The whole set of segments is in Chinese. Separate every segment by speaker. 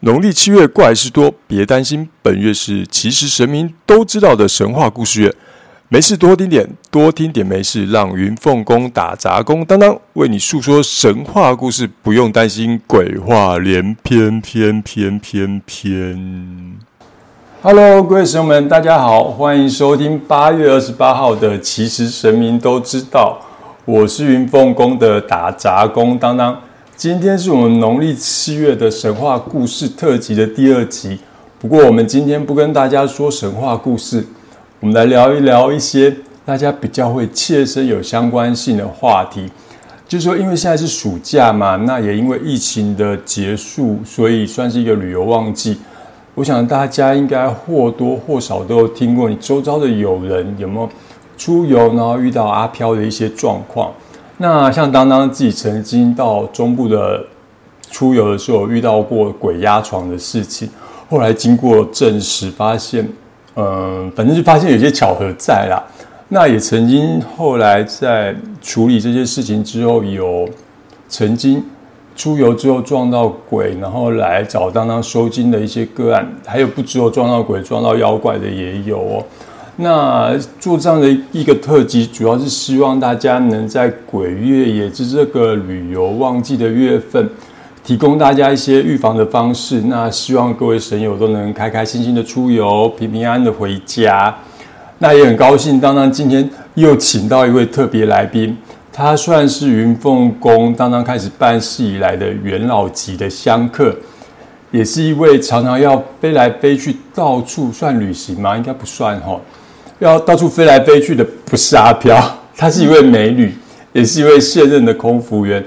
Speaker 1: 农历七月怪事多，别担心，本月是其实神明都知道的神话故事月。没事多听点，多听点没事，让云凤宫打杂工当当为你诉说神话故事，不用担心鬼话连篇，篇篇篇篇。Hello，各位神友们，大家好，欢迎收听八月二十八号的《其实神明都知道》，我是云凤宫的打杂工当当。今天是我们农历七月的神话故事特辑的第二集。不过，我们今天不跟大家说神话故事，我们来聊一聊一些大家比较会切身有相关性的话题。就是说，因为现在是暑假嘛，那也因为疫情的结束，所以算是一个旅游旺季。我想大家应该或多或少都有听过，你周遭的友人有没有出游，然后遇到阿飘的一些状况。那像当当自己曾经到中部的出游的时候，遇到过鬼压床的事情，后来经过证实，发现，嗯，反正就发现有些巧合在啦。那也曾经后来在处理这些事情之后，有曾经出游之后撞到鬼，然后来找当当收金的一些个案，还有不只有撞到鬼，撞到妖怪的也有哦。那做这样的一个特辑，主要是希望大家能在鬼月，也是这个旅游旺季的月份，提供大家一些预防的方式。那希望各位神友都能开开心心的出游，平平安安的回家。那也很高兴，当当今天又请到一位特别来宾，他算是云凤宫当当开始办事以来的元老级的香客，也是一位常常要飞来飞去到处算旅行吗？应该不算哈。要到处飞来飞去的不是阿飘，她是一位美女，也是一位现任的空服员。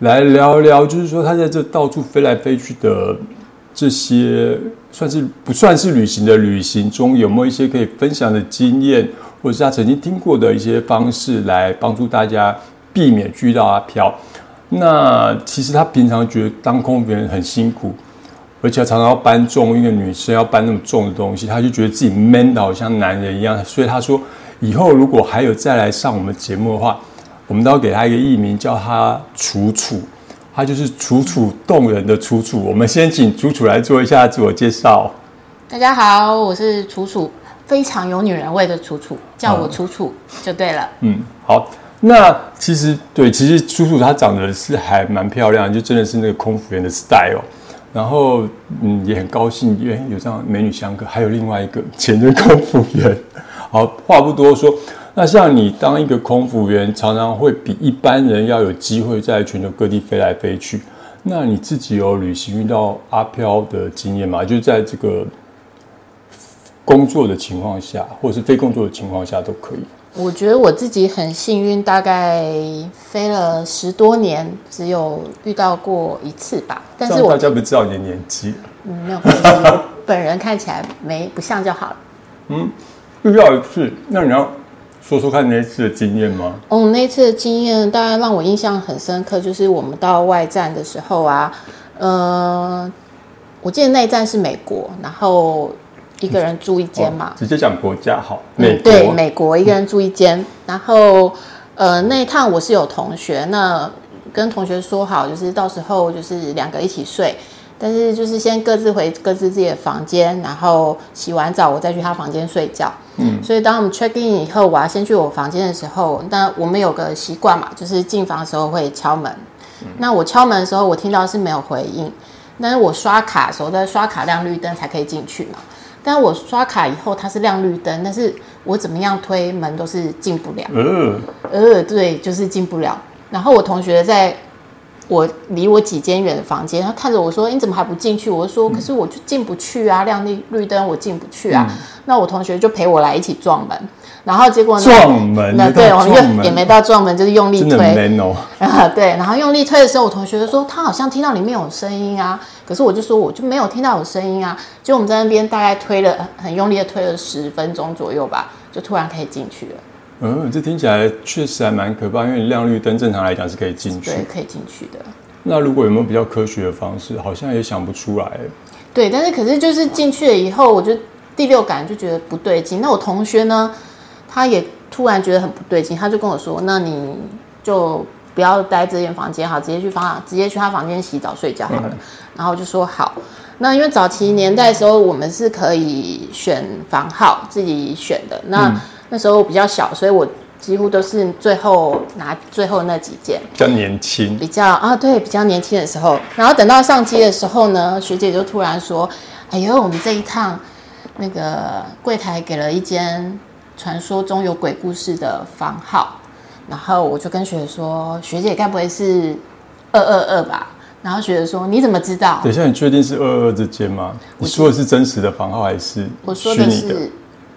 Speaker 1: 来聊聊，就是说她在这到处飞来飞去的这些，算是不算是旅行的旅行中，有没有一些可以分享的经验，或者是她曾经听过的一些方式，来帮助大家避免遇到阿飘？那其实她平常觉得当空服员很辛苦。而且常常要搬重，一个女生要搬那么重的东西，她就觉得自己 man 的好像男人一样。所以她说，以后如果还有再来上我们节目的话，我们都要给她一个艺名，叫她楚楚。她就是楚楚动人的楚楚。我们先请楚楚来做一下自我介绍。
Speaker 2: 大家好，我是楚楚，非常有女人味的楚楚，叫我楚楚就对了。
Speaker 1: 嗯，好。那其实对，其实楚楚她长得是还蛮漂亮，就真的是那个空服员的 style。然后，嗯，也很高兴，因为有这样美女相隔，还有另外一个前任空服员。好，话不多说，那像你当一个空服员，常常会比一般人要有机会在全球各地飞来飞去。那你自己有旅行遇到阿飘的经验吗？就是在这个工作的情况下，或者是非工作的情况下都可以。
Speaker 2: 我觉得我自己很幸运，大概飞了十多年，只有遇到过一次吧。
Speaker 1: 但是大家不知道你的年纪。
Speaker 2: 嗯，没有关系，本人看起来没不像就好了。
Speaker 1: 嗯，遇到一次，那你要说说看那次的经验吗？
Speaker 2: 哦，那次的经验大概让我印象很深刻，就是我们到外站的时候啊，呃，我记得那一站是美国，然后。一个人住一间嘛，
Speaker 1: 直接讲国家好。美
Speaker 2: 对美国一个人住一间，然后呃那一趟我是有同学，那跟同学说好，就是到时候就是两个一起睡，但是就是先各自回各自自己的房间，然后洗完澡我再去他房间睡觉。嗯，所以当我们 check in 以后，我要先去我房间的时候，那我们有个习惯嘛，就是进房的时候会敲门。那我敲门的时候，我听到是没有回应，但是我刷卡的时候在刷卡亮绿灯才可以进去嘛。但我刷卡以后，它是亮绿灯，但是我怎么样推门都是进不了。呃，呃，对，就是进不了。然后我同学在我离我几间远的房间，他看着我说：“你怎么还不进去？”我就说：“可是我就进不去啊，亮绿绿灯我进不去啊。”那我同学就陪我来一起撞门。然后结果呢？
Speaker 1: 撞门，那
Speaker 2: 对，
Speaker 1: 我
Speaker 2: 们也没到撞门，就是用力推。
Speaker 1: 哦。
Speaker 2: 啊，对，然后用力推的时候，我同学就说他好像听到里面有声音啊，可是我就说我就没有听到有声音啊。就我们在那边大概推了很用力的推了十分钟左右吧，就突然可以进去了。
Speaker 1: 嗯，这听起来确实还蛮可怕，因为亮绿灯正常来讲是可以进去，
Speaker 2: 对，可以进去的。
Speaker 1: 那如果有没有比较科学的方式？好像也想不出来。
Speaker 2: 对，但是可是就是进去了以后，我就第六感就觉得不对劲。那我同学呢，他也。突然觉得很不对劲，他就跟我说：“那你就不要待这间房间，好，直接去房，直接去他房间洗澡睡觉好了。”然后就说好。那因为早期年代的时候，我们是可以选房号，自己选的。那、
Speaker 1: 嗯
Speaker 2: 那时候比较小，所以我几乎都是最后拿最后那几件。
Speaker 1: 比较年轻，
Speaker 2: 比较啊，对，比较年轻的时候，然后等到上机的时候呢，学姐就突然说：“哎呦，我们这一趟那个柜台给了一间传说中有鬼故事的房号。”然后我就跟学姐说：“学姐，该不会是二二二吧？”然后学姐说：“你怎么知道
Speaker 1: 等一下，你确定是二二这间吗？你说的是真实的房号还是？”
Speaker 2: 我说的是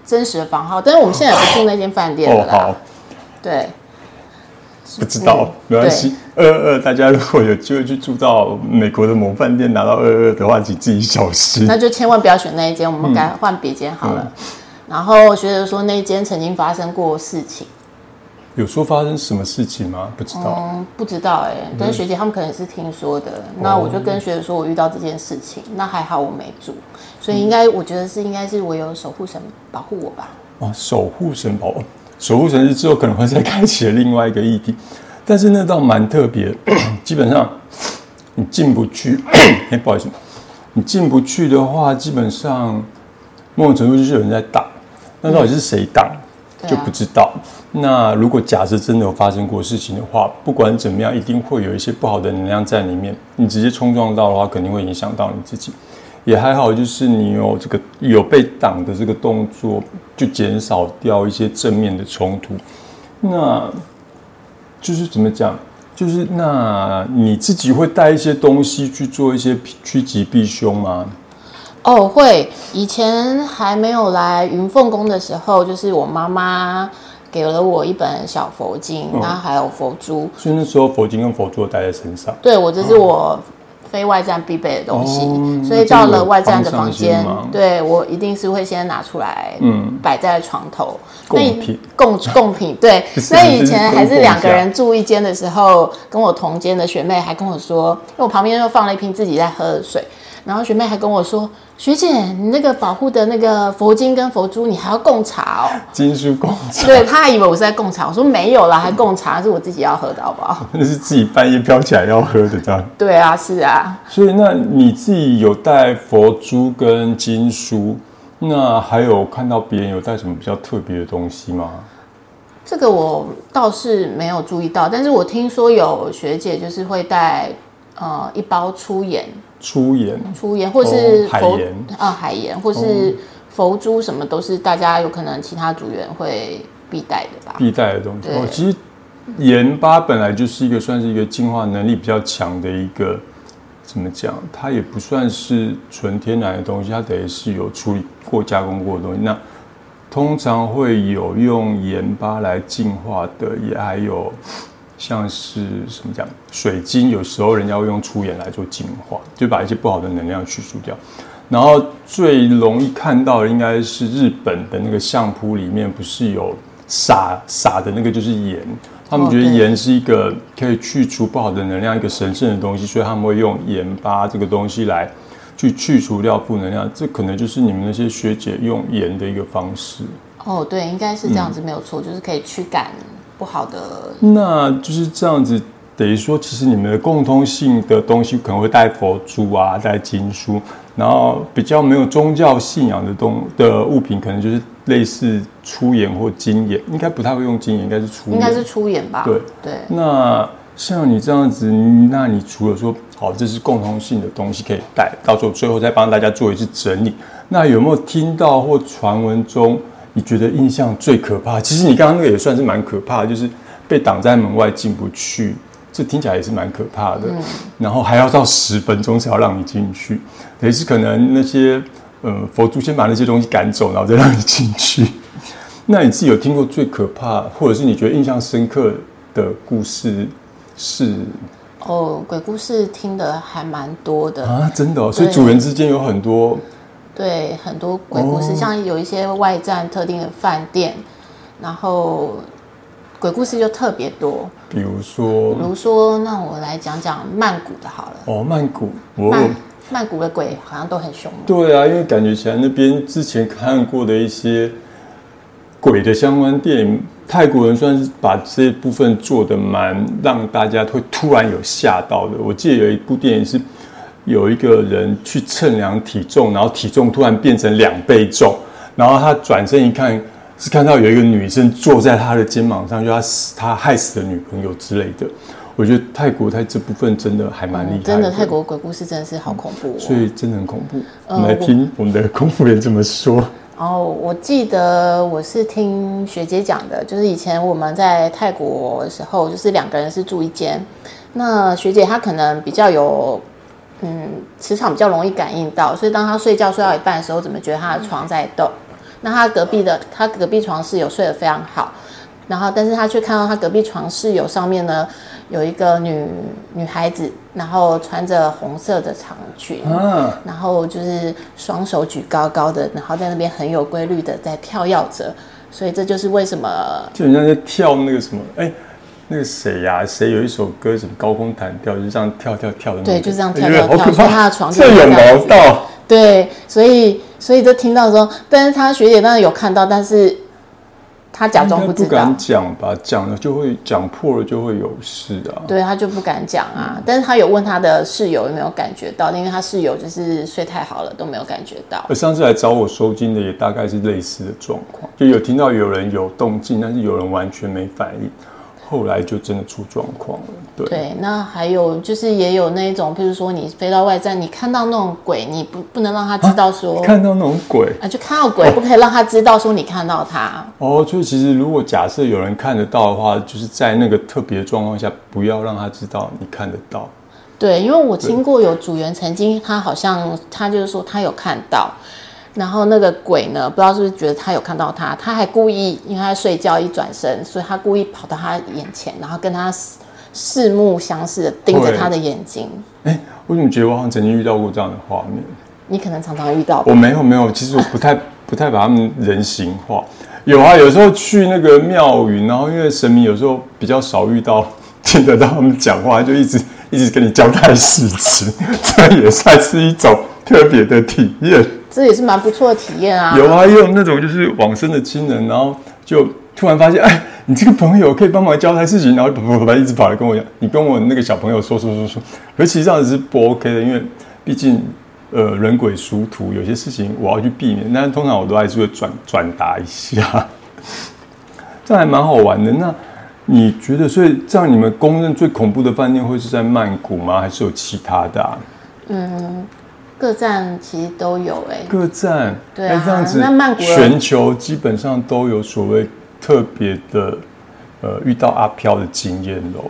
Speaker 2: 真实的房号，但是我们现在不住那间饭店
Speaker 1: 哦，
Speaker 2: 了啦。
Speaker 1: 好，
Speaker 2: 对，
Speaker 1: 不知道，
Speaker 2: 嗯
Speaker 1: 没关系。二二，大家如果有机会去住到美国的某饭店拿到二二的话，请自己小心。
Speaker 2: 那就千万不要选那一间，我们改换别间好了。然后学姐说那一间曾经发生过事情，
Speaker 1: 有说发生什么事情吗？不知道。
Speaker 2: 嗯，不知道哎、但是学姐他们可能是听说的。那我就跟学姐说我遇到这件事情，那还好我没住，所以应该我觉得是应该是我有守护神保护我吧。
Speaker 1: 哦，守护神保，守护神是之后可能会再开启的另外一个议题，但是那倒蛮特别，基本上你进不去，哎，不好意思，你进不去的话，基本上某种程度就是有人在挡，那到底是谁挡、就不知道。那如果假设真的有发生过事情的话，不管怎么样，一定会有一些不好的能量在里面，你直接冲撞到的话，肯定会影响到你自己。也还好，就是你有这个有被挡的这个动作，就减少掉一些正面的冲突。那就是怎么讲？就是那你自己会带一些东西去做一些趋吉避凶吗？
Speaker 2: 哦，会。以前还没有来云凤宫的时候，就是我妈妈给了我一本小佛经，
Speaker 1: 嗯
Speaker 2: 然后还有佛珠。
Speaker 1: 所以那时候佛经跟佛珠都带在身上。
Speaker 2: 对我，这是我非外站必备的东西，
Speaker 1: 哦
Speaker 2: 所以到了外站的房间对我一定是会先拿出来，
Speaker 1: 嗯
Speaker 2: 摆在床头。
Speaker 1: 贡品
Speaker 2: 贡贡品，对
Speaker 1: 就。是
Speaker 2: 那以前还是两个人住一间的时候，跟我同间的学妹还跟我说，因为我旁边又放了一瓶自己在喝的水，然后学妹还跟我说，学姐，你那个保护的那个佛经跟佛珠，你还要供茶哦。
Speaker 1: 经书供茶，
Speaker 2: 对他还以为我是在供茶，我说没有啦，还供茶，是我自己要喝的，好不好？
Speaker 1: 那是自己半夜飘起来要喝的这样。
Speaker 2: 对啊，是啊。
Speaker 1: 所以，那你自己有带佛珠跟经书，那还有看到别人有带什么比较特别的东西吗？
Speaker 2: 这个我倒是没有注意到，但是我听说有学姐就是会带呃一包粗盐、
Speaker 1: 出言
Speaker 2: 粗盐或是
Speaker 1: 哦海盐
Speaker 2: 啊海盐，或是佛珠什么，都是大家有可能其他组员会必带的吧？
Speaker 1: 必带的东西。哦，其实盐巴本来就是一个算是一个净化能力比较强的一个，怎么讲？它也不算是纯天然的东西，它等于是有处理过、加工过的东西。那通常会有用盐巴来净化的，也还有像是什么讲水晶，有时候人家会用粗盐来做净化，就把一些不好的能量去除掉。然后最容易看到的应该是日本的那个相扑里面，不是有撒撒的那个就是盐，他们觉得盐是一个可以去除不好的能量、一个神圣的东西，所以他们会用盐巴这个东西来去去除掉负能量。这可能就是你们那些学姐用盐的一个方式。
Speaker 2: 哦，对，应该是这样子，没有错，就是可以驱赶不好的。
Speaker 1: 那就是这样子，等于说，其实你们的共通性的东西可能会带佛珠啊，带经书，然后比较没有宗教信仰的东的物品，可能就是类似粗盐或金盐，应该不太会用金盐，应该是粗盐。
Speaker 2: 应该是粗盐吧？
Speaker 1: 对
Speaker 2: 对，
Speaker 1: 那像你这样子，那你除了说好这是共通性的东西可以带，到时候最后再帮大家做一次整理，那有没有听到或传闻中你觉得印象最可怕？其实你刚刚那个也算是蛮可怕的，就是被挡在门外进不去，这听起来也是蛮可怕的。然后还要到十分钟才要让你进去，等于是可能那些呃佛珠先把那些东西赶走，然后再让你进去。那你自己有听过最可怕，或者是你觉得印象深刻的故事是
Speaker 2: 哦，鬼故事听的还蛮多的。
Speaker 1: 啊？真的、哦，所以
Speaker 2: 对
Speaker 1: 组员之间有很多
Speaker 2: 对，很多鬼故事，
Speaker 1: 哦
Speaker 2: 像有一些外站特定的饭店，然后鬼故事就特别多。
Speaker 1: 比如说
Speaker 2: 比如说，那我来讲讲曼谷的好了。
Speaker 1: 哦，曼谷，哦，
Speaker 2: 曼曼谷的鬼好像都很凶猛。
Speaker 1: 对啊，因为感觉起来那边之前看过的一些鬼的相关电影，泰国人算是把这部分做的蛮让大家会突然有吓到的。我记得有一部电影是有一个人去称量体重，然后体重突然变成两倍重，然后他转身一看，是看到有一个女生坐在他的肩膀上，就他死他害死的女朋友之类的。我觉得泰国在这部分真的还蛮厉害的，
Speaker 2: 真的泰国鬼故事真的是好恐怖、哦。
Speaker 1: 所以真的很恐怖。我们来听我们的空服员怎么说。
Speaker 2: 哦，我记得我是听学姐讲的，就是以前我们在泰国的时候，就是两个人是住一间。那学姐她可能比较有，嗯，磁场比较容易感应到，所以当他睡觉睡到一半的时候，怎么觉得他的床在动？那他隔壁的他隔壁床室友睡得非常好，然后但是他却看到他隔壁床室友上面呢有一个女女孩子，然后穿着红色的长裙，
Speaker 1: 嗯，
Speaker 2: 然后就是双手举高高的，然后在那边很有规律的在跳跃着，所以这就是为什么
Speaker 1: 就人家在跳那个什么，哎、那个谁呀、谁有一首歌什么高空弹跳，就是这样跳跳跳的。
Speaker 2: 对就这样跳跳跳所以
Speaker 1: 好可怕！
Speaker 2: 他的床就
Speaker 1: 这有毛到。
Speaker 2: 对，所以所以就听到说，但是他学姐当然有看到，但是他假装知道
Speaker 1: 不敢，讲吧？讲了就会讲破了就会有事啊。
Speaker 2: 对他就不敢讲啊。但是他有问他的室友有没有感觉到，因为他室友就是睡太好了都没有感觉到。
Speaker 1: 而上次来找我收金的也大概是类似的状况，就有听到有人有动静，但是有人完全没反应，后来就真的出状况了。对，
Speaker 2: 对，那还有就是也有那种，譬如说你飞到外站，你看到那种鬼，你不不能让他知道说，
Speaker 1: 看到那种鬼
Speaker 2: 啊，就看到鬼，不可以让他知道说你看到他。
Speaker 1: 哦，所以其实如果假设有人看得到的话，就是在那个特别的状况下，不要让他知道你看得到。
Speaker 2: 对，因为我听过有组员曾经，他好像他就是说他有看到，然后那个鬼呢，不知道是不是觉得他有看到他，他还故意，因为他在睡觉一转身，所以他故意跑到他眼前，然后跟他四四目相视的盯着他的眼睛。
Speaker 1: 哎，我怎么觉得我好像曾经遇到过这样的画面？
Speaker 2: 你可能常常遇到
Speaker 1: 我没有没有，其实我不太 不太把他们人形化。有啊，有时候去那个庙宇，然后因为神明有时候比较少遇到听得到他们讲话，就一直一直跟你交代事情，这也算是一种特别的体验。
Speaker 2: 这也是蛮不错的体验啊。
Speaker 1: 有啊，也有那种就是往生的亲人，然后就突然发现，哎，你这个朋友可以帮忙交代事情，然后一直跑来跟我讲，你跟我那个小朋友说说说说，可是其实这样子是不 OK 的，因为毕竟呃人鬼殊途，有些事情我要去避免，但是通常我都还是会转转达一下，这样还蛮好玩的。那你觉得，所以这样你们公认最恐怖的饭店会是在曼谷吗？还是有其他的、啊？
Speaker 2: 各站其实都有哎、
Speaker 1: 各站，
Speaker 2: 对啊
Speaker 1: 哎这样子，
Speaker 2: 那曼谷
Speaker 1: 全球基本上都有所谓特别的，呃，遇到阿飘的经验喽。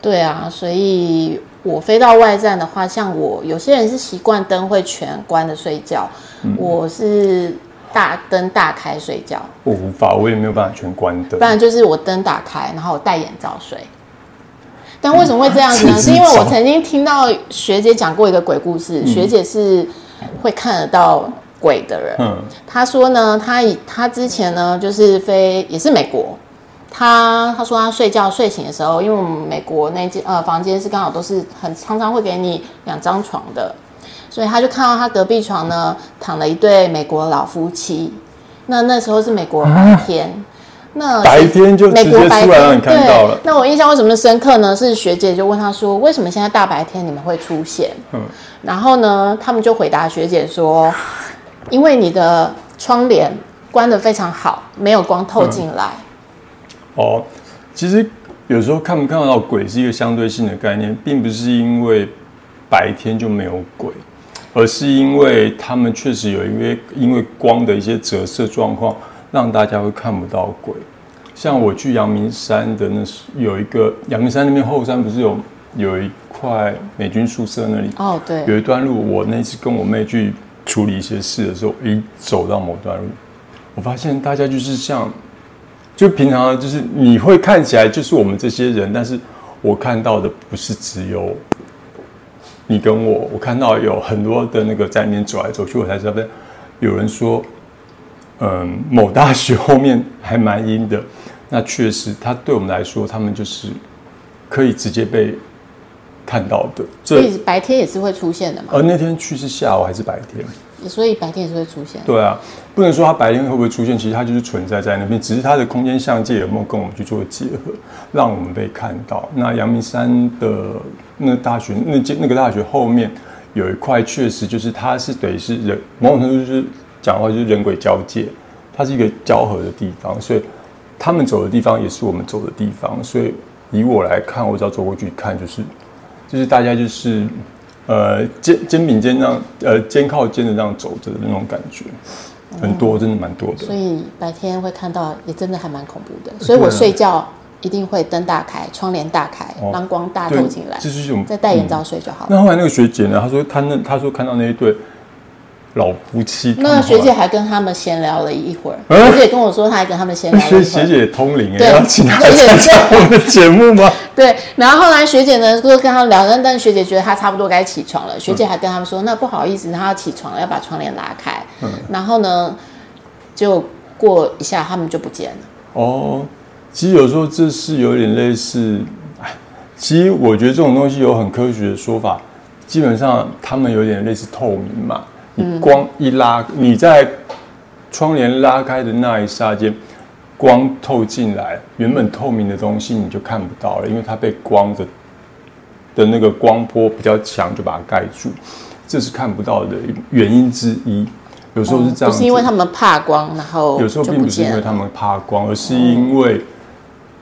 Speaker 2: 对啊，所以我飞到外站的话，像我有些人是习惯灯会全关的睡觉，
Speaker 1: 嗯
Speaker 2: 我是大灯大开睡觉，
Speaker 1: 我无法，我也没有办法全关灯
Speaker 2: 不。然就是我灯打开，然后我戴眼罩睡。但为什么会这样子呢？
Speaker 1: 嗯
Speaker 2: 是因为我曾经听到学姐讲过一个鬼故事，学姐是会看得到鬼的人。
Speaker 1: 嗯，
Speaker 2: 她说呢，她以她之前呢就是飞也是美国，他他说他睡觉睡醒的时候，因为我们美国那间呃房间是刚好都是很常常会给你两张床的，所以他就看到他隔壁床呢躺了一对美国老夫妻。那那时候是美国白天，那
Speaker 1: 白天就直接出来让你看到了。。
Speaker 2: 那我印象为什么深刻呢？是学姐就问他说，为什么现在大白天你们会出现？
Speaker 1: 嗯
Speaker 2: 然后呢，他们就回答学姐说，因为你的窗帘关得非常好，没有光透进来。
Speaker 1: 哦，其实有时候看不看得到鬼是一个相对性的概念，并不是因为白天就没有鬼，而是因为他们确实有因为因为光的一些折射状况，让大家会看不到鬼。像我去阳明山的那是有一个阳明山那边后山不是有有一块美军宿舍那里，
Speaker 2: 哦，对，
Speaker 1: 有一段路，我那次跟我妹去处理一些事的时候，一走到某段路，我发现大家就是像，就平常就是你会看起来就是我们这些人，但是我看到的不是只有你跟我，我看到有很多的那个在那边走来走去，我才知道有人说，嗯，某大学后面还蛮阴的，那确实，它对我们来说，他们就是可以直接被看到的。
Speaker 2: 所以白天也是会出现的嘛，
Speaker 1: 而那天去是下午还是白天？
Speaker 2: 所以白天也是会出现。
Speaker 1: 对啊，不能说它白天会不会出现，其实它就是存在在那边，只是它的空间相界有没有跟我们去做结合，让我们被看到。那阳明山的那大学那间那个大学后面有一块确实就是它是等于是人某种程度就是讲话就是人鬼交界，它是一个交合的地方，所以他们走的地方也是我们走的地方，所以以我来看，我只要走过去看，就是就是大家就是呃肩肩并肩这样呃肩靠肩的这样走着的那种感觉，很多真的蛮多的。
Speaker 2: 所以白天会看到，也真的还蛮恐怖的。所以我睡觉一定会灯大开，窗帘大开，让光大透进来，
Speaker 1: 这是我们
Speaker 2: 再戴眼罩睡就好了。
Speaker 1: 那后来那个学姐呢？她说她那她说看到那一对老夫妻，
Speaker 2: 那学姐还跟他们闲聊了一会儿。学姐跟我说，她还跟他们闲聊了一会儿。
Speaker 1: 学姐通灵哎，
Speaker 2: 对
Speaker 1: 要请她参加我们的节目吗？
Speaker 2: 对。然后后来学姐呢，就跟他们聊，但但学姐觉得她差不多该起床了。学姐还跟他们说，那不好意思，她要起床了，要把窗帘拉开。嗯。然后呢，就过一下，他们就不见了。
Speaker 1: 哦，其实有时候这是有点类似，哎，其实我觉得这种东西有很科学的说法，基本上他们有点类似透明嘛。你光一拉，你在窗帘拉开的那一刹间，光透进来，原本透明的东西你就看不到了，因为它被光的的那个光波比较强，就把它盖住，这是看不到的原因之一。有时候是这样，
Speaker 2: 不是因为他们怕光，然后
Speaker 1: 有时候并不是因为他们怕光，而是因为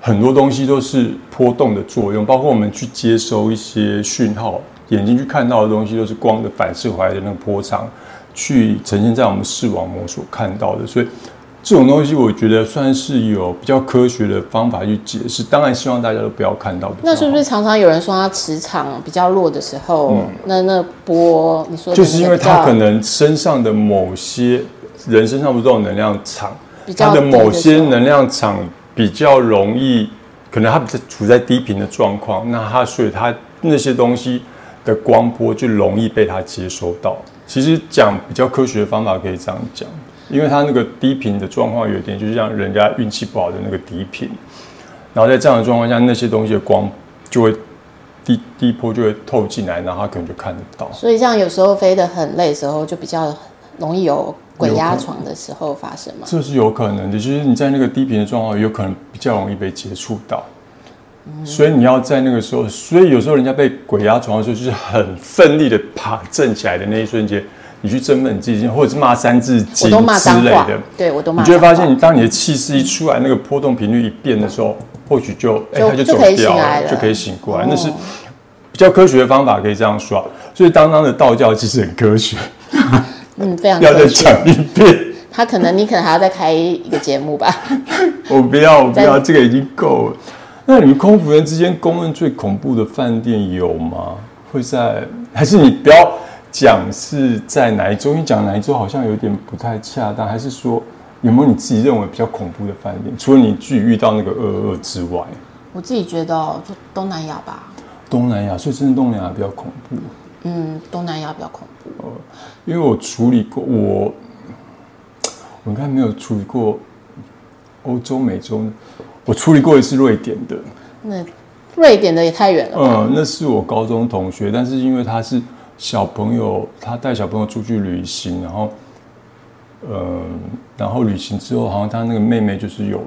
Speaker 1: 很多东西都是波动的作用，包括我们去接收一些讯号。眼睛去看到的东西都是光的反射回来的那个波长，去呈现在我们视网膜所看到的，所以这种东西我觉得算是有比较科学的方法去解释。当然希望大家都不要看到。
Speaker 2: 那是不是常常有人说他磁场比较弱的时候，那那波你说
Speaker 1: 就是因为他可能身上的某些人身上不是都有能量场，他的某些能量场比较容易，可能他比较处在低频的状况，那他所以他那些东西。的光波就容易被它接收到。其实讲比较科学的方法可以这样讲，因为它那个低频的状况有点，就是像人家运气不好的那个低频，然后在这样的状况下，那些东西的光就会低低波就会透进来，然后它可能就看得到。
Speaker 2: 所以像有时候飞得很累的时候，就比较容易有鬼压床的时候发生嘛。
Speaker 1: 这是有可能的，就是你在那个低频的状况，有可能比较容易被接触到。所以你要在那个时候，所以有时候人家被鬼压床的时候，就是很奋力的爬站起来的那一瞬间，你去振奋你自己，或者是骂三字经之类的，
Speaker 2: 对我都骂。
Speaker 1: 你就会发现，你当你的气势一出来，那个波动频率一变的时候，或许就哎，他就走掉了，就可以醒过来。那是比较科学的方法，可以这样说。所以，当当的道教其实很科学。
Speaker 2: 嗯，非常
Speaker 1: 要再讲一遍。
Speaker 2: 他可能，你可能还要再开一个节目吧。
Speaker 1: 我不要，我不要，这个已经够了。那你们空服员之间公认最恐怖的饭店有吗？会在还是你不要讲是在哪一州？你讲哪一州好像有点不太恰当。还是说有没有你自己认为比较恐怖的饭店？除了你自己遇到那个二二之外，
Speaker 2: 我自己觉得就东南亚吧。
Speaker 1: 东南亚，所以真的东南亚比较恐怖。
Speaker 2: 嗯，东南亚比较恐怖。哦，
Speaker 1: 因为我处理过，我我应该没有处理过欧洲、美洲。我处理过一次瑞典的，
Speaker 2: 那瑞典的也太远了。
Speaker 1: 嗯，那是我高中同学，但是因为他是小朋友，他带小朋友出去旅行，然后，嗯，然后旅行之后，好像他那个妹妹就是有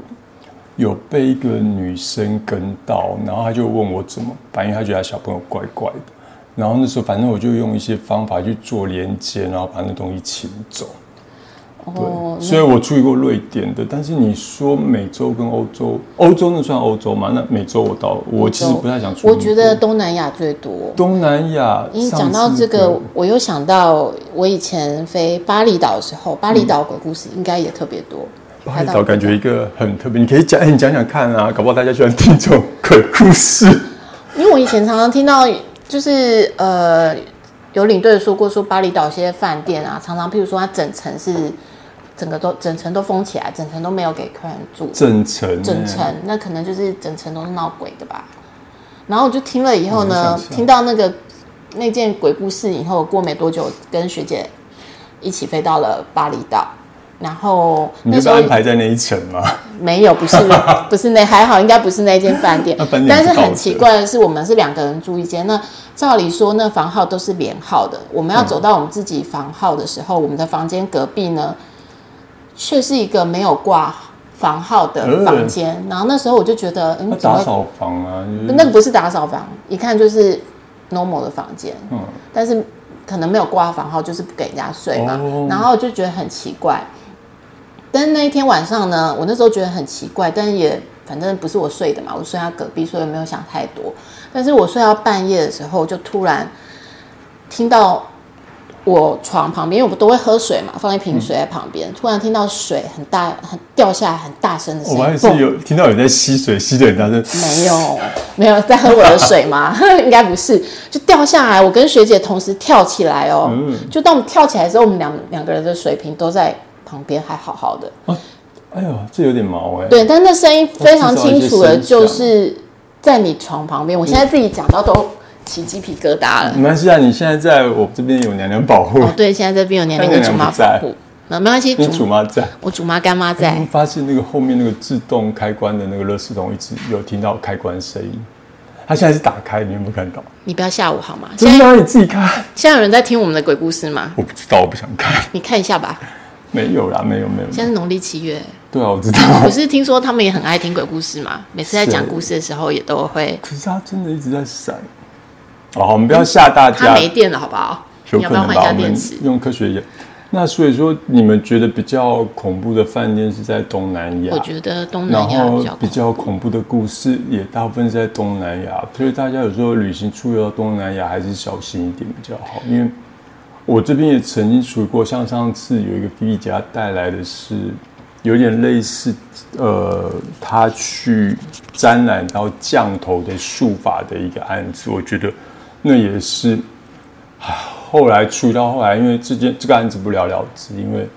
Speaker 1: 有被一个女生跟到，然后他就问我怎么办，因为他觉得小朋友怪怪的。然后那时候反正我就用一些方法去做连接，然后把那东西请走。对，所以我处理过瑞典的，但是你说美洲跟欧洲，欧洲那算欧洲吗？那美洲我到我其实不太想
Speaker 2: 去。我觉得东南亚最多。
Speaker 1: 东南亚，
Speaker 2: 你讲到这个，我又想到我以前飞巴厘岛的时候，巴厘岛鬼故事应该也特别多。
Speaker 1: 巴厘岛感觉一个很特别，你可以讲，哎，你讲讲看啊，搞不好大家喜欢听这种鬼故事。
Speaker 2: 因为我以前常常听到，就是呃，有领队说过，说巴厘岛一些饭店啊，常常譬如说它整层是。整个都整层都封起来，整层都没有给客人住。
Speaker 1: 整层，
Speaker 2: 整层，那可能就是整层都是闹鬼的吧。然后我就听了以后呢，听到那个那件鬼故事以后，过没多久，跟学姐一起飞到了巴厘岛。然后
Speaker 1: 你是安排在那一层吗？
Speaker 2: 没有，不是，不是那还好，应该不是那间饭店。但是很奇怪的是，我们是两个人住一间。那照理说，那房号都是连号的。我们要走到我们自己房号的时候，我们的房间隔壁呢？却是一个没有挂房号的房间，然后那时候我就觉得，
Speaker 1: 嗯，打扫房啊，
Speaker 2: 那个不是打扫房，一看就是 normal 的房间，嗯，但是可能没有挂房号，就是不给人家睡嘛，
Speaker 1: 哦。
Speaker 2: 然后就觉得很奇怪。但是那一天晚上呢，我那时候觉得很奇怪，但是也反正不是我睡的嘛，我睡他隔壁，所以没有想太多。但是我睡到半夜的时候，就突然听到我床旁边，因为我都会喝水嘛，放一瓶水在旁边，突然听到水很大、很掉下来很大声的声音，
Speaker 1: 我还是有听到有人在吸水，吸的很大声。
Speaker 2: 没有，没有在喝我的水吗？应该不是，就掉下来。我跟学姐同时跳起来哦，
Speaker 1: 嗯
Speaker 2: 就当我们跳起来的时候，我们两两个人的水瓶都在旁边，还好好的。
Speaker 1: 哎呦，这有点毛哎、
Speaker 2: 对，但那声音非常清楚的，就是在你床旁边。我现在自己讲到都起鸡皮疙瘩了。
Speaker 1: 没关系啊，你现在在我这边有娘娘保护，
Speaker 2: 哦，对，现在这边有娘娘跟
Speaker 1: 但
Speaker 2: 祖妈保护，那没关系，
Speaker 1: 你主妈在。
Speaker 2: 我祖妈干妈在
Speaker 1: 们。发现那个后面那个自动开关的那个热丝筒一直有听到开关声音，它现在是打开，你有没有看到？
Speaker 2: 你不要吓我好吗？现在
Speaker 1: 真的啊，你自己看。
Speaker 2: 现在有人在听我们的鬼故事吗？
Speaker 1: 我不知道，我不想看。
Speaker 2: 你看一下吧。
Speaker 1: 没有啦，没有没有。
Speaker 2: 现在是农历七月，
Speaker 1: 对啊，我知道。
Speaker 2: 不是听说他们也很爱听鬼故事嘛？每次在讲故事的时候，也都会。
Speaker 1: 可是它真的一直在闪。哦，我们不要吓大
Speaker 2: 它
Speaker 1: 家，
Speaker 2: 没电了，好不好？
Speaker 1: 有可能吧？我们？用科学眼。那所以说，你们觉得比较恐怖的饭店是在东南亚？
Speaker 2: 我觉得东南亚比较
Speaker 1: 比较恐怖的故事也大部分是在东南亚，所以大家有时候旅行出游到东南亚还是小心一点比较好。因为我这边也曾经处理过，像上次有一个菲利家带来的是有点类似，呃，他去沾染到降头的术法的一个案子，我觉得那也是，后来处理到后来，因为这件这个案子不了了之，因为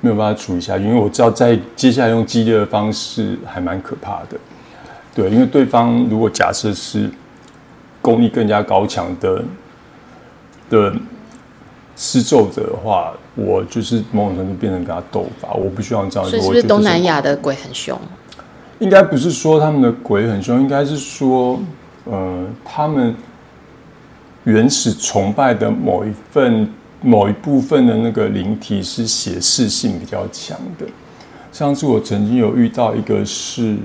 Speaker 1: 没有办法处理下去，因为我知道在接下来用激烈的方式还蛮可怕的。对，因为对方如果假设是功力更加高强的的施咒者的话，我就是某种程度变成跟他斗法，我不希望这样。
Speaker 2: 所以是不是东南亚的鬼很凶？
Speaker 1: 应该不是说他们的鬼很凶，应该是说，呃，他们原始崇拜的某一份、某一部分的那个灵体是显示性比较强的。上次我曾经有遇到一个是，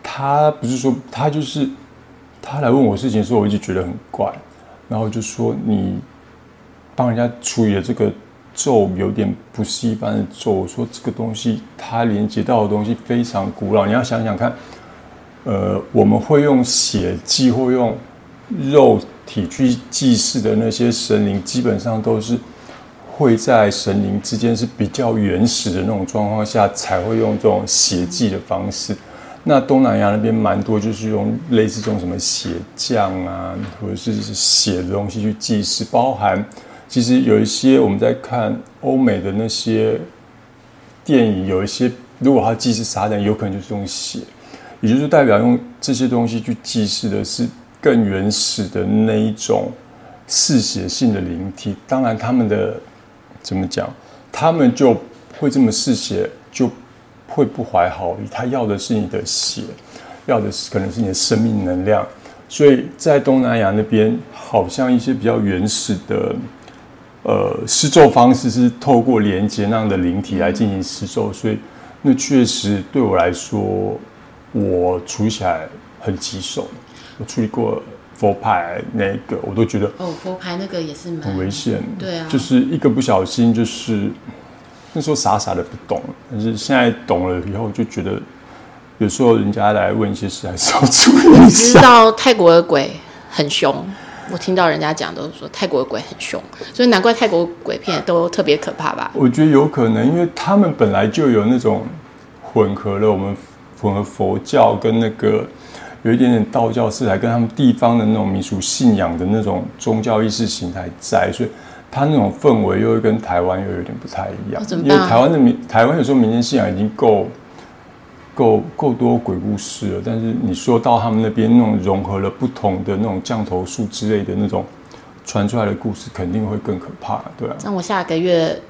Speaker 1: 他不是说他就是他来问我事情的时候，我一直觉得很怪，然后就说你帮人家处理的这个咒有点不是一般的咒。我说这个东西它连接到的东西非常古老，你要想想看，呃，我们会用血祭或用肉体去祭祀的那些神灵，基本上都是会在神灵之间是比较原始的那种状况下才会用这种血祭的方式。那东南亚那边蛮多，就是用类似这种什么血酱啊，或者是血的东西去祭祀，包含其实有一些我们在看欧美的那些电影，有一些如果他祭祀撒旦，有可能就是用血，也就是代表用这些东西去祭祀的是更原始的那一种嗜血性的灵体。当然，他们的怎么讲，他们就会这么嗜血，就会不怀好意。他要的是你的血，要的是可能是你的生命能量。所以在东南亚那边，好像一些比较原始的。呃，施咒方式是透过连接那样的灵体来进行施咒，所以那确实对我来说，我处起来很棘手。我处理过佛牌那个，我都觉得
Speaker 2: 哦，佛牌那个也是
Speaker 1: 很危险。
Speaker 2: 对啊
Speaker 1: 就是一个不小心，就是那时候傻傻的不懂，但是现在懂了以后，就觉得有时候人家来问一些事，还是要注意一
Speaker 2: 知。道泰国的鬼很凶，我听到人家讲都是说泰国的鬼很凶，所以难怪泰国鬼片都特别可怕吧？
Speaker 1: 我觉得有可能，因为他们本来就有那种混合了我们混合佛教跟那个有一点点道教色彩，跟他们地方的那种民俗信仰的那种宗教意识形态在，所以它那种氛围又会跟台湾又有点不太一样因为台湾的民台湾有时候民间信仰已经够够够多鬼故事了，但是你说到他们那边那种融合了不同的那种降头术之类的那种传出来的故事，肯定会更可怕，对啊。
Speaker 2: 那我下个月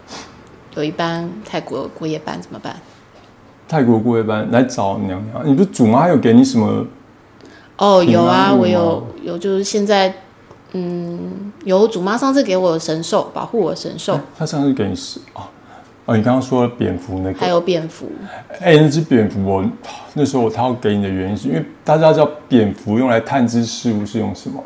Speaker 2: 有一班泰国过夜班怎么办？
Speaker 1: 泰国过夜班来找娘娘，你不是祖妈有给你什么？
Speaker 2: 哦，有啊，我有有，就是现在，嗯，有祖妈上次给我的神兽，保护我的神兽，
Speaker 1: 他上次给你是哦哦，你刚刚说蝙蝠那个，
Speaker 2: 还有蝙蝠。
Speaker 1: 哎、那只蝙蝠我那时候他要给你的原因是因为大家知道蝙蝠用来探知事物是用什么？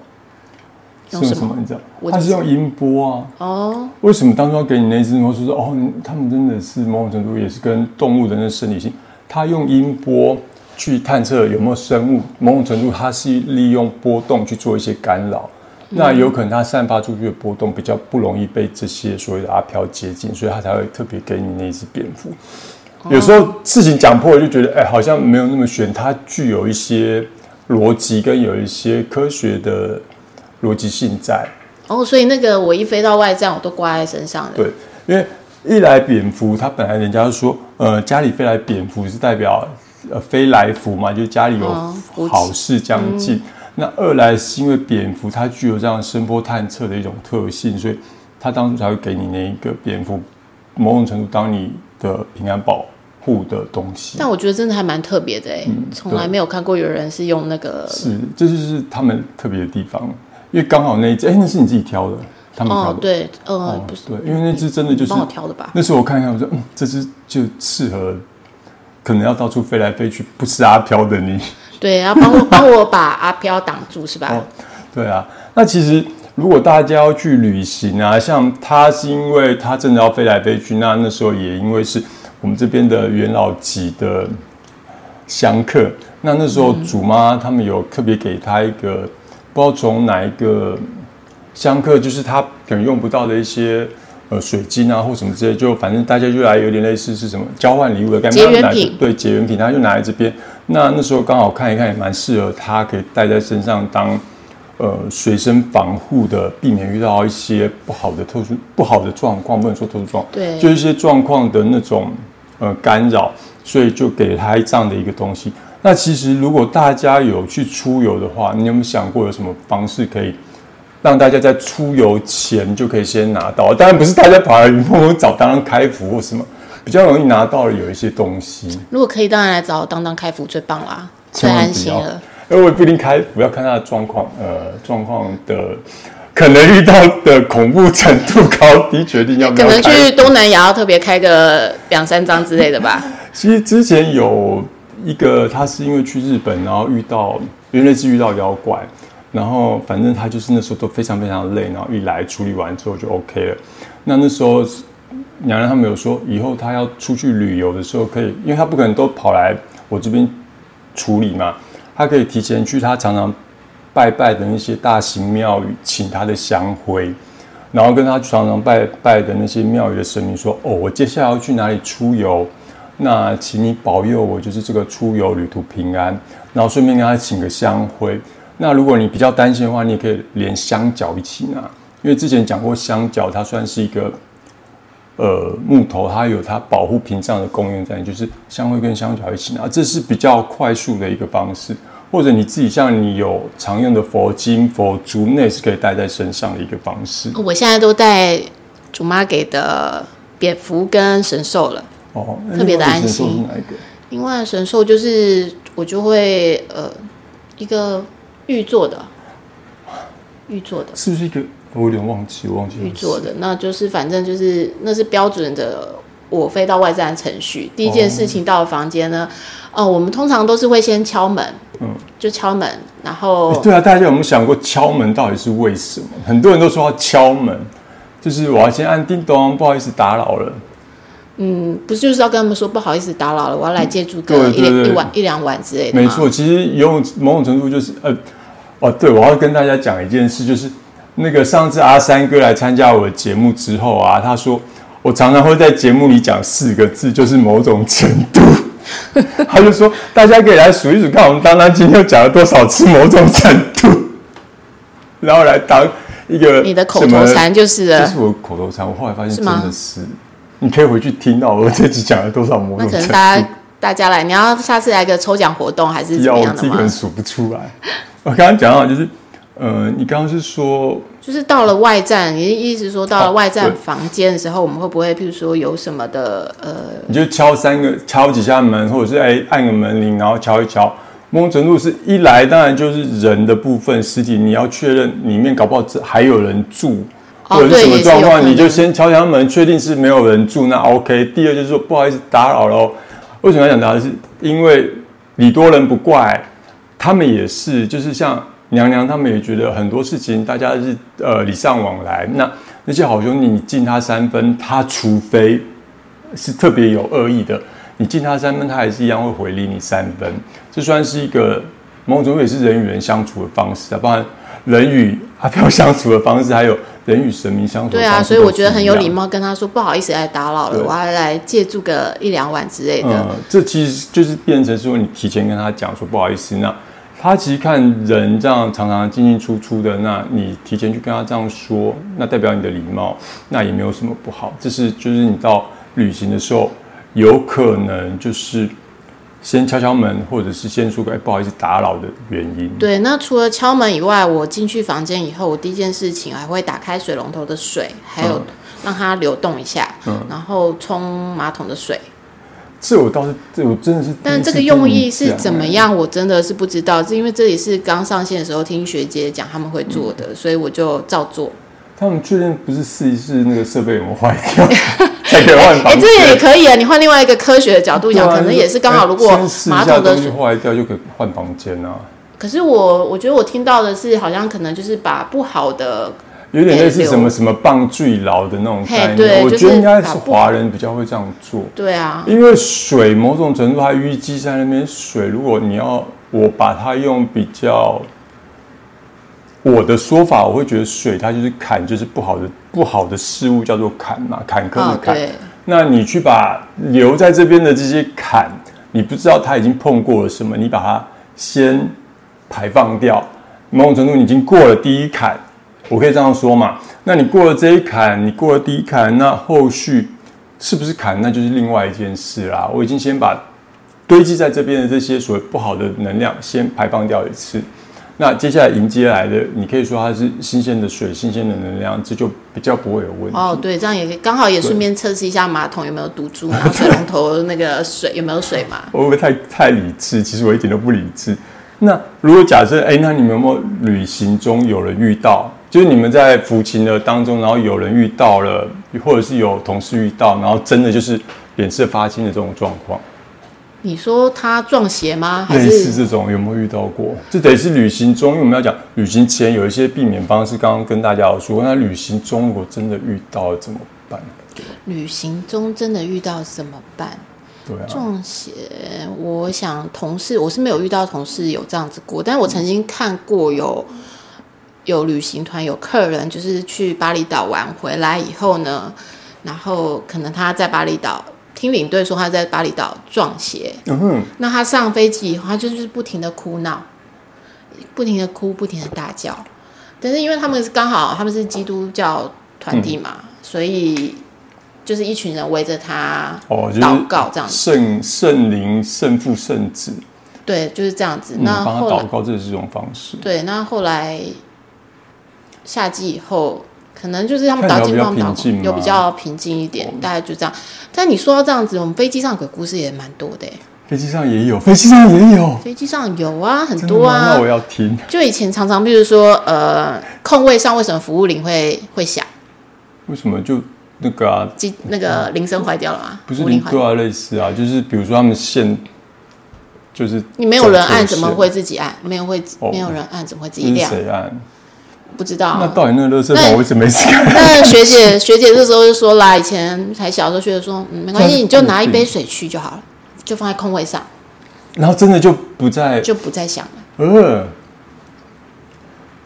Speaker 2: 用什么
Speaker 1: 是用什么？你知道
Speaker 2: 我？
Speaker 1: 它是用音波啊。
Speaker 2: 哦，
Speaker 1: 为什么当初要给你那只猫？就是说哦，他们真的是某种程度也是跟动物的那生理性，它用音波去探测有没有生物，某种程度它是利用波动去做一些干扰。那有可能它散发出去的波动比较不容易被这些所谓的阿飘接近，所以它才会特别给你那只蝙蝠。有时候事情讲破了，就觉得哎，好像没有那么玄，它具有一些逻辑跟有一些科学的逻辑性在。
Speaker 2: 哦，所以那个我一飞到外站，我都挂在身上的。
Speaker 1: 对，因为一来蝙蝠，它本来人家就说，呃，家里飞来蝙蝠是代表呃飞来福嘛，就是家里有好事将近。那二来是因为蝙蝠它具有这样声波探测的一种特性，所以它当初才会给你那一个蝙蝠，某种程度当你的平安保护的东西。
Speaker 2: 但我觉得真的还蛮特别的哎，从来没有看过有人是用那个
Speaker 1: 是，这就是他们特别的地方，因为刚好那一只，哎、那是你自己挑的，他们挑的。，
Speaker 2: 哦对，呃，
Speaker 1: 哦
Speaker 2: 不是，
Speaker 1: 对，因为那只真的就是
Speaker 2: 帮我挑的吧？
Speaker 1: 那时候我看一看，我说，嗯，这只就适合，可能要到处飞来飞去，不是阿飘的你。
Speaker 2: 对，然后帮我 帮我把阿飘挡住是吧？
Speaker 1: 哦对啊，那其实如果大家要去旅行啊，像他是因为他真的要飞来飞去，那那时候也因为是我们这边的元老级的香客，那那时候祖妈他们有特别给他一个不知道从哪一个香客，就是他可能用不到的一些。呃，水晶啊，或什么之类，就反正大家就来有点类似是什么交换礼物的感觉，
Speaker 2: 结缘
Speaker 1: 拿着
Speaker 2: 品
Speaker 1: 对结缘品，他就拿来这边。那那时候刚好看一看，也蛮适合他可以带在身上当呃随身防护的，避免遇到一些不好的特殊不好的状况，不能说特殊状况，
Speaker 2: 对
Speaker 1: 就一些状况的那种呃干扰，所以就给他这样的一个东西。那其实如果大家有去出游的话，你有没有想过有什么方式可以让大家在出游前就可以先拿到？当然不是大家跑来云峰峰找当当开服或什么，比较容易拿到的有一些东西。
Speaker 2: 如果可以，当然来找当当开服最棒啦，最安心了。
Speaker 1: 因为我也不一定开服，要看他的状况，呃，状况的可能遇到的恐怖程度高低，决定要 不
Speaker 2: 可能去东南亚要特别开个两三张之类的吧。
Speaker 1: 其实之前有一个，他是因为去日本，然后遇到原来是遇到妖怪，然后反正他就是那时候都非常非常累，然后一来处理完之后就 OK 了。那那时候娘娘他们有说，以后他要出去旅游的时候可以，因为他不可能都跑来我这边处理嘛，他可以提前去他常常拜拜的那些大型庙宇，请他的香灰。然后跟他常常拜拜的那些庙宇的神明说：“哦，我接下来要去哪里出游，那请你保佑我，就是这个出游旅途平安。”然后顺便跟他请个香灰。那如果你比较担心的话，你也可以连香角一起拿，因为之前讲过香角它算是一个呃木头，它有它保护屏障的功用在，就是香灰跟香角一起拿，这是比较快速的一个方式。或者你自己像你有常用的佛经、佛珠，那也是可以带在身上的一个方式。
Speaker 2: 我现在都带祖妈给的蝙蝠跟神兽了。
Speaker 1: 哦，
Speaker 2: 特别的安心
Speaker 1: 是哪一个？
Speaker 2: 另外神兽就是我就会呃一个玉做的，玉做的。
Speaker 1: 是不是一个？我有点忘记，我忘记了
Speaker 2: 玉做的，那就是反正就是那是标准的我飞到外站程序。第一件事情到了房间呢，哦、我们通常都是会先敲门，
Speaker 1: 嗯，
Speaker 2: 就敲门，然后
Speaker 1: 欸对啊，大家有没有想过敲门到底是为什么？很多人都说要敲门，就是我要先按叮咚，不好意思打扰了。
Speaker 2: 嗯，不是就是要跟他们说不好意思打扰了，我要来借住个一一晚一两晚之类的。
Speaker 1: 没，错，其实有某种程度就是呃，哦，对，我要跟大家讲一件事，就是那个上次阿三哥来参加我的节目之后啊，他说我常常会在节目里讲四个字，就是某种程度。他就说大家可以来数一数，看我们当当今天又讲了多少次某种程度，然后来当一个
Speaker 2: 你的口头禅就是了。
Speaker 1: 这是我口头禅，我后来发现真的是，你可以回去听到我这集讲了多少某
Speaker 2: 那可能
Speaker 1: 种程度。
Speaker 2: 大家大家来，你要下次来个抽奖活动还是怎
Speaker 1: 要我
Speaker 2: 么样的吗
Speaker 1: 自己可能？数不出来。我刚刚讲到就是，呃，你刚刚是说，
Speaker 2: 就是到了外站，你的意思说到了
Speaker 1: 哦
Speaker 2: 外站房间的时候，我们会不会譬如说有什么的呃
Speaker 1: 你就敲三个，敲几下门，或者是哎按个门铃，然后敲一敲。某种程度是一来，当然就是人的部分实体，你要确认里面搞不好这还有人住，
Speaker 2: 哦
Speaker 1: 或者是什么状况，你就先敲敲门，确定是没有人住，那 OK。第二就是说不好意思打扰了哦，为什么要讲打扰？是因为礼多人不怪，他们也是，就是像娘娘他们也觉得很多事情大家是呃礼尚往来。那那些好兄弟，你敬他三分，他除非是特别有恶意的，你敬他三分，他还是一样会回礼你三分。这算是一个某种也是人与人相处的方式啊，包含人与阿飘相处的方式，还有人与神明相处
Speaker 2: 对啊，所以我觉得很有礼
Speaker 1: 貌。
Speaker 2: 跟他说不好意思来打扰了，我要来借住个一两晚之类的。
Speaker 1: 嗯，这其实就是变成说你提前跟他讲说不好意思，那他其实看人这样常常进进出出的，那你提前去跟他这样说，那代表你的礼貌，那也没有什么不好。这是就是你到旅行的时候，有可能就是先敲敲门，或者是先说个哎不好意思打扰的原因。
Speaker 2: 对，那除了敲门以外，我进去房间以后，我第一件事情还会打开水龙头的水，还有
Speaker 1: 嗯
Speaker 2: 让它流动一下，
Speaker 1: 嗯
Speaker 2: 然后冲马桶的水。
Speaker 1: 这我倒是，这我真的是。
Speaker 2: 但这个用意是怎么
Speaker 1: 哎？
Speaker 2: 样，我真的是不知道。是因为这里是刚上线的时候听学姐讲他们会做的，所以我就照做。
Speaker 1: 他们确定不是试一试那个设备有没有坏掉，才可以换
Speaker 2: 哎、
Speaker 1: 房间。
Speaker 2: 这也可以啊！你换另外一个科学的角度讲，
Speaker 1: 啊
Speaker 2: 可能也是刚好，
Speaker 1: 哎
Speaker 2: 如果
Speaker 1: 先试一下东西
Speaker 2: 马桶的水，
Speaker 1: 坏掉就可以换房间啊，
Speaker 2: 可是我我觉得我听到的是，好像可能就是把不好的，
Speaker 1: 有点类似什么什么棒坠牢的那种概念。我觉得应该是华人比较会这样做，
Speaker 2: 对啊，
Speaker 1: 因为水某种程度它淤积在那边，水如果你要我把它用比较。我的说法，我会觉得水它就是坎，就是不好的不好的事物叫做坎嘛，坎坷的
Speaker 2: 哦，
Speaker 1: 坎。
Speaker 2: 对，
Speaker 1: 那你去把留在这边的这些坎，你不知道它已经碰过了什么，你把它先排放掉，某种程度你已经过了第一坎，我可以这样说嘛？那你过了这一坎，你过了第一坎，那后续是不是坎，那就是另外一件事啦。我已经先把堆积在这边的这些所谓不好的能量先排放掉一次。那接下来迎接来的，你可以说它是新鲜的水、新鲜的能量，这就比较不会有问题。
Speaker 2: 哦，对，这样也可以刚好也顺便测试一下马桶有没有堵住，然后水龙头那个水有没有水嘛？
Speaker 1: 我会不会太太理智？其实我一点都不理智。那如果假设，哎、那你们有没有旅行中有人遇到，就是你们在服勤的当中，然后有人遇到了，或者是有同事遇到，然后真的就是脸色发青的这种状况，
Speaker 2: 你说他撞邪吗？还
Speaker 1: 类似
Speaker 2: 是
Speaker 1: 这种有没有遇到过？这得是旅行中，因为我们要讲旅行前有一些避免方式，刚刚跟大家有说，那旅行中如果真的遇到了怎么办？
Speaker 2: 旅行中真的遇到怎么办？
Speaker 1: 对啊，
Speaker 2: 撞邪，我想同事我是没有遇到同事有这样子过，但是我曾经看过有有旅行团有客人就是去巴厘岛玩回来以后呢，然后可能他在巴厘岛听领队说他在巴厘岛撞邪，那他上飞机以后，他就是不停的哭闹，不停的哭，不停的大叫。但是因为他们是刚好他们是基督教团体嘛，所以就是一群人围着他
Speaker 1: 哦，就是
Speaker 2: 祷告这样子。
Speaker 1: 圣圣灵、圣父、圣子，
Speaker 2: 对，就是这样子。
Speaker 1: 嗯，
Speaker 2: 那
Speaker 1: 祷告，这是一种方式。
Speaker 2: 对，那后来夏季以后，可能就是他们祷
Speaker 1: 看起来
Speaker 2: 经光祷
Speaker 1: 比较平静吗
Speaker 2: 有比较平静一点，大概就这样。但你说到这样子，我们飞机上鬼故事也蛮多的欸。
Speaker 1: 飞机上也有，飞机上也有，
Speaker 2: 飞机上有啊，很多啊
Speaker 1: 那我。要听。
Speaker 2: 就以前常常，比如说，呃，空位上为什么服务铃会会响？
Speaker 1: 为什么就那个啊？
Speaker 2: 机那个铃声坏掉了吗？
Speaker 1: 不是
Speaker 2: 铃
Speaker 1: 对啊，类似啊，就是比如说他们线，就是
Speaker 2: 你没有人按，怎么会自己按？没有会，
Speaker 1: 哦
Speaker 2: 没有人按，怎么会自己亮？
Speaker 1: 谁按？
Speaker 2: 不知道啊。
Speaker 1: 那到底那个垃圾
Speaker 2: 那
Speaker 1: 房我一直没事干？
Speaker 2: 那学姐 学姐这时候就说啦，以前还小的时候，学姐说，嗯，没关系，你就拿一杯水去就好了，就放在空位上，
Speaker 1: 然后真的就不再，
Speaker 2: 就不再想了。
Speaker 1: 呃，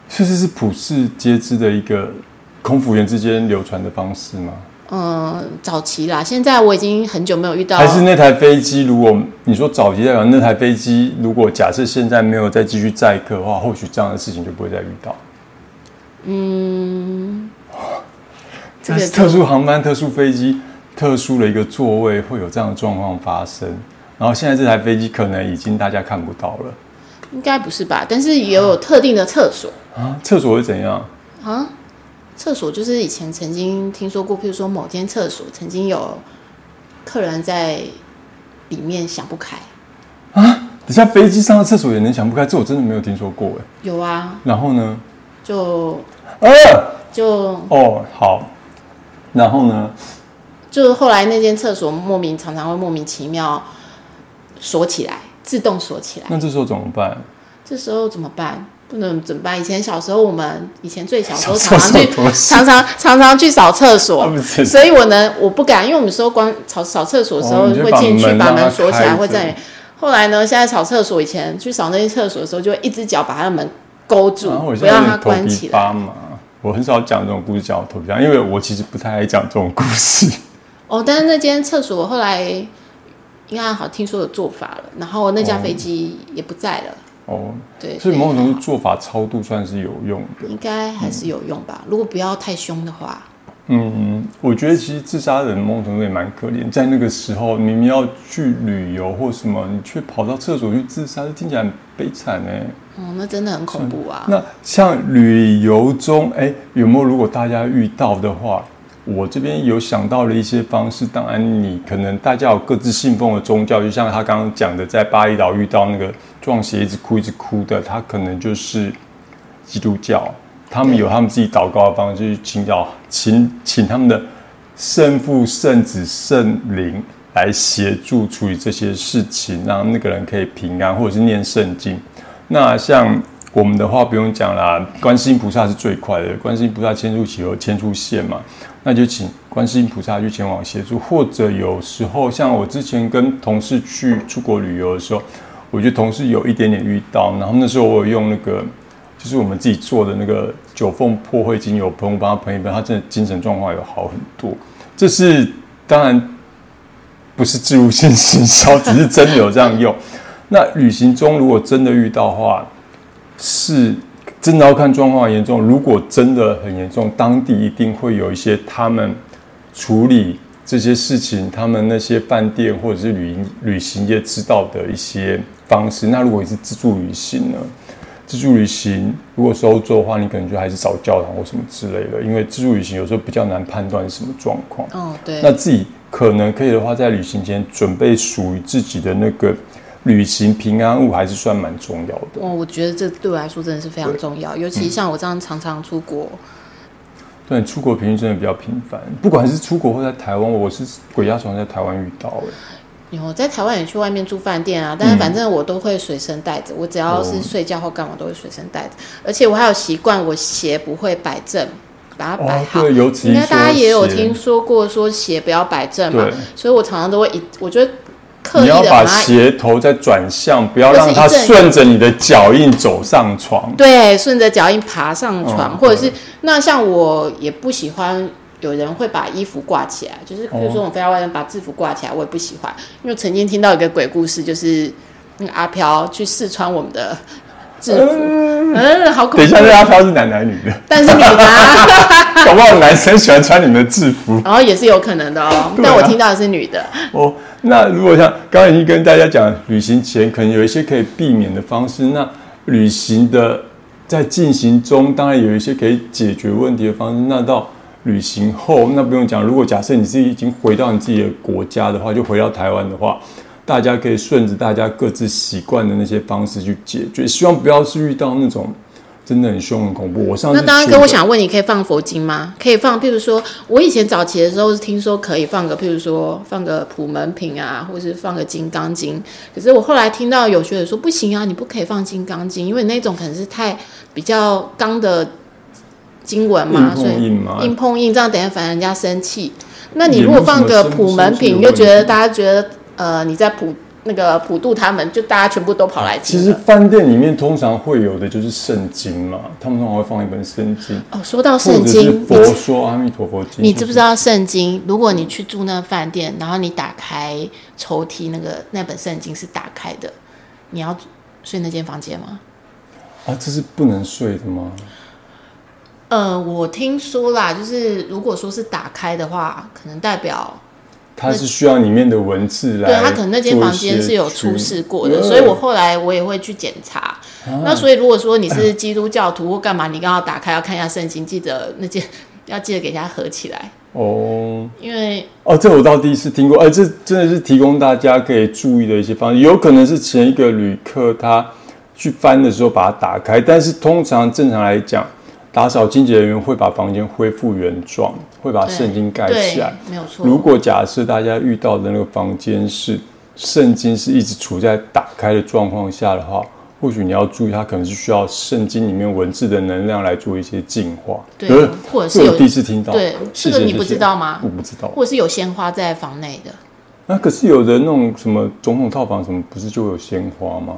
Speaker 1: 所以这是普世皆知的一个空服员之间流传的方式吗？
Speaker 2: 嗯，早期啦，现在我已经很久没有遇到
Speaker 1: 还是那台飞机？如果你说早期代表那台飞机，如果假设现在没有再继续载客的话，或许这样的事情就不会再遇到。
Speaker 2: 这个
Speaker 1: 是特殊航班、特殊飞机、特殊的一个座位会有这样的状况发生。然后现在这台飞机可能已经大家看不到了
Speaker 2: 应该不是吧？但是也有特定的厕所
Speaker 1: 啊！厕所会怎样？
Speaker 2: 啊，厕所就是以前曾经听说过，譬如说某间厕所曾经有客人在里面想不开啊，
Speaker 1: 等下飞机上的厕所也能想不开，这我真的没有听说过哎。
Speaker 2: 有啊，
Speaker 1: 然后呢？
Speaker 2: 就
Speaker 1: 呃，
Speaker 2: 就
Speaker 1: 哦，好。然后呢？
Speaker 2: 就是后来那间厕所莫名常常会莫名其妙锁起来，自动锁起来。
Speaker 1: 那这时候怎么办？
Speaker 2: 这时候怎么办？不能怎么办？以前小时候，我们以前最小时候常常去常常常常去扫厕所 所以我呢我不敢，因为我们说光扫扫厕所的时候会进去把
Speaker 1: 门
Speaker 2: 锁起来，会在。后来呢，现在扫厕所以前去扫那些厕所的时候，就会一只脚把它的门勾住不要让它关起来。
Speaker 1: 我很少讲这种故事，讲我头皮发，因为我其实不太爱讲这种故事。
Speaker 2: 哦，但是那间厕所后来应该好听说有做法了，然后那架飞机也不在了。
Speaker 1: 哦，
Speaker 2: 对，
Speaker 1: 所以某种程度做法超度算是有用的。
Speaker 2: 应该还是有用吧。如果不要太凶的话，
Speaker 1: 嗯，我觉得其实自杀的人某种程度也蛮可怜，在那个时候明明要去旅游或什么，你却跑到厕所去自杀，这听起来很悲惨哎。
Speaker 2: 哦，那真的很恐怖啊。
Speaker 1: 那像旅游中，哎，有没有如果大家遇到的话，我这边有想到了一些方式。当然，你可能大家有各自信奉的宗教，就像他刚刚讲的，在巴厘岛遇到那个撞鞋一直哭一直哭的，他可能就是基督教，他们有他们自己祷告的方式，去请教请请他们的圣父、圣子、圣灵来协助处理这些事情，让那个人可以平安，或者是念圣经。那像我们的话不用讲啦，观世音菩萨是最快的，观世音菩萨牵出祈求牵出线嘛，那就请观世音菩萨去前往协助，或者有时候像我之前跟同事去出国旅游的时候，我觉得同事有一点点遇到，然后那时候我有用那个就是我们自己做的那个九凤破会精油喷，我帮他喷一喷，他真的精神状况有好很多。这是当然不是植入性行销，只是真的有这样用。那旅行中如果真的遇到的话，是真的要看状况严重。如果真的很严重，当地一定会有一些他们处理这些事情，他们那些饭店或者是旅行旅行业知道的一些方式。那如果你是自助旅行呢？自助旅行如果是欧洲的话，你可能就还是找教堂或什么之类的，因为自助旅行有时候比较难判断是什么状况。
Speaker 2: 哦，对，
Speaker 1: 那自己可能可以的话，在旅行前准备属于自己的那个旅行平安物，还是算蛮重要的。
Speaker 2: 哦，我觉得这对我来说真的是非常重要，尤其像我这样常常出国，
Speaker 1: 对，出国频率真的比较频繁，不管是出国或在台湾，我是鬼压床在台湾遇到哎。
Speaker 2: 有在台湾也去外面住饭店啊，但是反正我都会随身带着，我只要是睡觉或干嘛都会随身带着，而且我还有习惯，我鞋不会摆正，把它摆
Speaker 1: 哦，
Speaker 2: 好。
Speaker 1: 对，尤其
Speaker 2: 应该大家也有听
Speaker 1: 说
Speaker 2: 说过，说鞋不要摆正嘛，所以我常常都会一，我觉得刻，意
Speaker 1: 你要把
Speaker 2: 的把
Speaker 1: 鞋头再转向，不要让它顺着你的脚印走上床。
Speaker 2: 对顺着脚印爬上床，
Speaker 1: 嗯
Speaker 2: 或者是那像我也不喜欢有人会把衣服挂起来，就是比如说我们飞到外面把制服挂起来，我也不喜欢，因为曾经听到一个鬼故事，就是那个阿飘去试穿我们的制服，嗯，好恐怖。
Speaker 1: 等一下，，那阿飘是男男女的，
Speaker 2: 但是女的啊、
Speaker 1: 搞不好男生喜欢穿你们的制服。
Speaker 2: 然后也是有可能的哦，
Speaker 1: 啊。
Speaker 2: 但我听到的是女的，
Speaker 1: 哦，那如果像刚刚已经跟大家讲，旅行前可能有一些可以避免的方式。那旅行的在进行中，当然有一些可以解决问题的方式。那到旅行后，那不用讲。如果假设你是已经回到你自己的国家的话，就回到台湾的话，大家可以顺着大家各自习惯的那些方式去解决。希望不要是遇到那种真的很凶很恐怖。我上次
Speaker 2: 那当然，跟我想问你，可以放佛经吗？可以放，譬如说，我以前早期的时候是听说可以放个，譬如说放个普门品啊，或是放个金刚经。可是我后来听到有学者说不行啊，你不可以放金刚经，因为那种可能是太比较刚的经文嘛，
Speaker 1: 硬
Speaker 2: 所以
Speaker 1: 碰硬
Speaker 2: 碰硬，这样等下反而人家生气。那你如果放个普门品，就觉得大家觉得呃你在普那个普渡他们，就大家全部都跑来
Speaker 1: 其实。饭店里面通常会有的就是圣经嘛，他们通常会放一本圣经。
Speaker 2: 哦，说到圣经，
Speaker 1: 佛说阿弥陀佛经，
Speaker 2: 你知不知道圣经？如果你去住那个饭店，然后你打开抽屉，那个那本圣经是打开的，你要睡那间房间吗？
Speaker 1: 啊？这是不能睡的吗？
Speaker 2: 呃，我听说啦，就是如果说是打开的话，可能代表
Speaker 1: 它是需要里面的文字来
Speaker 2: 对他可能那间房间是有出事过的，所以我后来我也会去检查。那所以如果说你是基督教徒或干嘛，你刚好打开要看一下圣经，记得那件 要记得给人家合起来，
Speaker 1: 哦。
Speaker 2: 因为
Speaker 1: 哦，这我倒第一次听过，哎、这真的是提供大家可以注意的一些方式，有可能是前一个旅客他去翻的时候把它打开，但是通常正常来讲，打扫清洁人员会把房间恢复原状，会把
Speaker 2: 对
Speaker 1: 圣经盖起来。
Speaker 2: 没有错。
Speaker 1: 如果假设大家遇到的那个房间是圣经是一直处在打开的状况下的话，或许你要注意，它可能是需要圣经里面文字的能量来做一些净化。
Speaker 2: 对
Speaker 1: 呃
Speaker 2: 或者是有
Speaker 1: 第一次听到。
Speaker 2: 对这个你不知道吗
Speaker 1: 我不知道。
Speaker 2: 或者是有鲜花在房内的，
Speaker 1: 那可是有人那种什么总统套房什么，不是就有鲜花吗？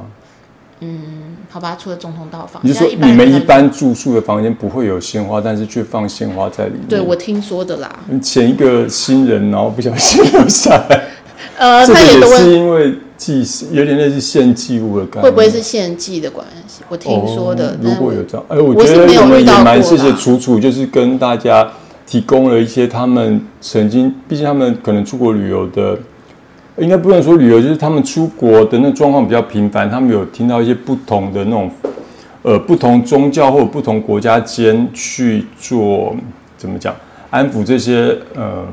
Speaker 2: 好吧？除了总统套房，
Speaker 1: 你是说你们一般住宿的房间不会有鲜花，但是却放鲜花在里面？
Speaker 2: 对我听说的啦。
Speaker 1: 前一个新人，然后不小心留下来，
Speaker 2: 呃，他也都
Speaker 1: 是因为祭祀，有点类似献祭物的感觉。
Speaker 2: 会不会是献祭的关系？我听说的
Speaker 1: 哦，如果有这样，哎，我觉得我们也蛮谢谢楚楚，就是跟大家提供了一些他们曾经，毕竟他们可能出国旅游的，应该不能说旅游，就是他们出国的那状况比较频繁，他们有听到一些不同的那种，呃，不同宗教或者不同国家间去做怎么讲，安抚这些呃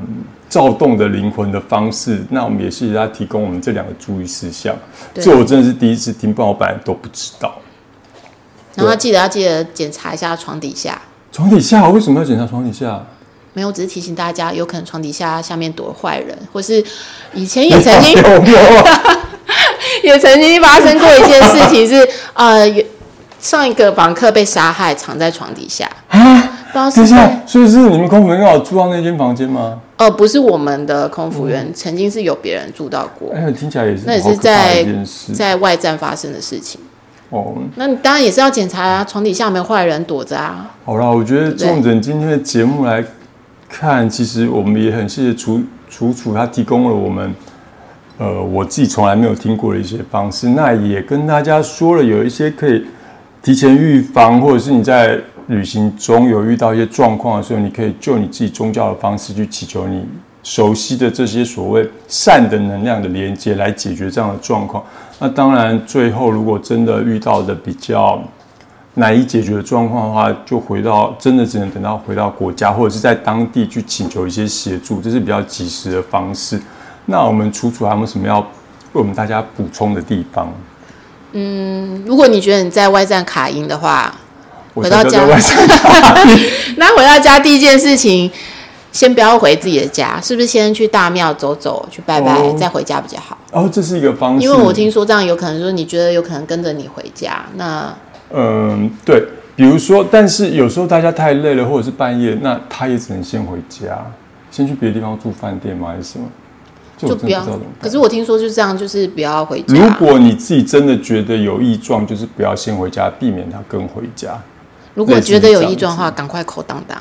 Speaker 1: 躁动的灵魂的方式。那我们也谢谢他提供我们这两个注意事项，
Speaker 2: 对
Speaker 1: 这我真的是第一次听，不然我本来都不知道。
Speaker 2: 然后记得要记得检查一下床底下。
Speaker 1: 床底下为什么要检查床底下？
Speaker 2: 没有，只是提醒大家，有可能床底下下面躲了坏人，或是以前也曾经？也曾经发生过一件事情是，呃，有上一个房客被杀害，藏在床底下。
Speaker 1: 啊？等一下所以是你们空服员刚好住到那间房间吗？
Speaker 2: 呃，不是我们的空服员，曾经是有别人住到过，
Speaker 1: 哎呀，听起来也是
Speaker 2: 那也是在在外站发生的事情。
Speaker 1: 哦。
Speaker 2: 那你当然也是要检查啊，床底下有没有坏人躲着啊。
Speaker 1: 好啦，我觉得重整今天的节目来看，其实我们也很谢谢楚楚楚，他提供了我们呃我自己从来没有听过的一些方式。那也跟大家说了，有一些可以提前预防，或者是你在旅行中有遇到一些状况的时候，你可以就你自己宗教的方式去祈求你熟悉的这些所谓善的能量的连接，来解决这样的状况。那当然，最后如果真的遇到的比较难以解决的状况的话，就回到真的只能等到回到国家，或者是在当地去请求一些协助，这是比较及时的方式。那我们楚楚还有没有什么要为我们大家补充的地方？
Speaker 2: 嗯如果你觉得你在外站卡音的话，回到家那回到家第一件事情，先不要回自己的家，是不是先去大庙走走，去拜拜，
Speaker 1: 哦
Speaker 2: 再回家比较好？
Speaker 1: 哦，这是一个方式，
Speaker 2: 因为我听说这样有可能说你觉得有可能跟着你回家，那
Speaker 1: 嗯，对，比如说，但是有时候大家太累了，或者是半夜，那他也只能先回家，先去别的地方住饭店吗？还是什么？
Speaker 2: 就不要。可是我听说就是这样，就是不要回家。
Speaker 1: 如果你自己真的觉得有异状，就是不要先回家，避免他跟回家。
Speaker 2: 如果觉得有异状的话，赶快扣当当。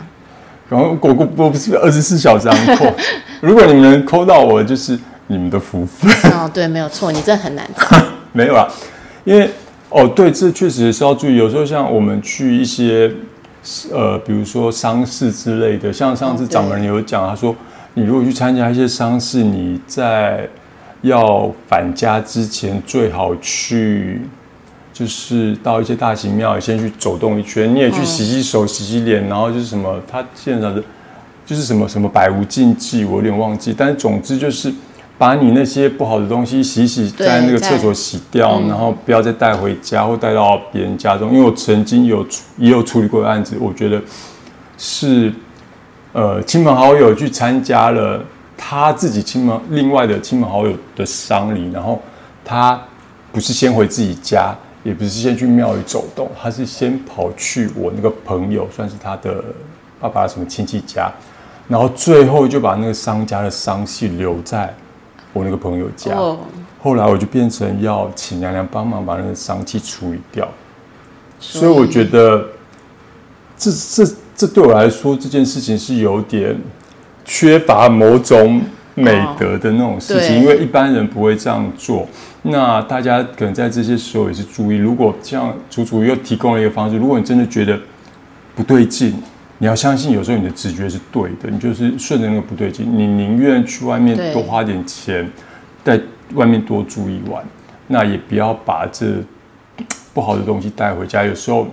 Speaker 1: 然后我我我不是二十四小时按扣，如果你们能扣到我，就是你们的福分。
Speaker 2: 哦，对，没有错，你这很难找。
Speaker 1: 没有啊，因为哦，对，这确实是要注意。有时候像我们去一些呃，比如说丧事之类的，像上次掌门人有讲，他说你如果去参加一些丧事，你在要返家之前，最好去。就是到一些大型庙，先去走动一圈，你也去洗洗手、洗洗脸，然后就是什么，他现场的就是什么什么百无禁忌，我有点忘记，但是总之就是把你那些不好的东西洗洗，在那个厕所洗掉，然后不要再带回家或带到别人家中。因为我曾经有也有处理过的案子，我觉得是呃亲朋好友去参加了他自己亲朋另外的亲朋好友的丧礼，然后他不是先回自己家，也不是先去庙里走动，他是先跑去我那个朋友，算是他的爸爸什么亲戚家，然后最后就把那个商家的丧系留在我那个朋友家。
Speaker 2: 哦，
Speaker 1: 后来我就变成要请娘娘帮忙把那个丧气处理掉，所以我觉得这这这对我来说这件事情是有点缺乏某种美德的那种事情，
Speaker 2: 对
Speaker 1: 因为一般人不会这样做。那大家可能在这些时候也是注意，如果像楚楚又提供了一个方式，如果你真的觉得不对劲，你要相信有时候你的直觉是对的，你就是顺着那个不对劲，你宁愿去外面多花点钱，在外面多住一晚，那也不要把这不好的东西带回家。有时候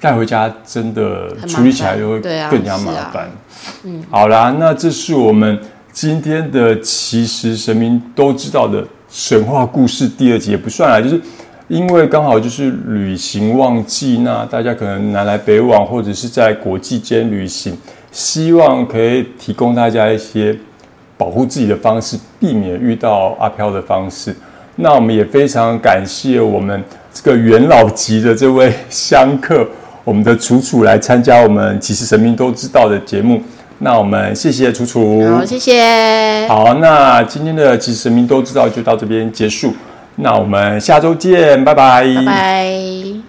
Speaker 1: 带回家真的处理起来就会更加麻烦。嗯，好啦，那这是我们今天的其实神明都知道的神话故事第二集，也不算啦，就是因为刚好就是旅行旺季那大家可能南来北往或者是在国际间旅行希望可以提供大家一些保护自己的方式避免遇到阿飘的方式那我们也非常感谢我们这个元老级的这位香客我们的楚楚来参加我们其实神明都知道的节目那我们谢谢楚楚。
Speaker 2: 好谢谢。
Speaker 1: 好那今天的其实神明都知道就到这边结束。那我们下周见，拜拜，
Speaker 2: 拜拜。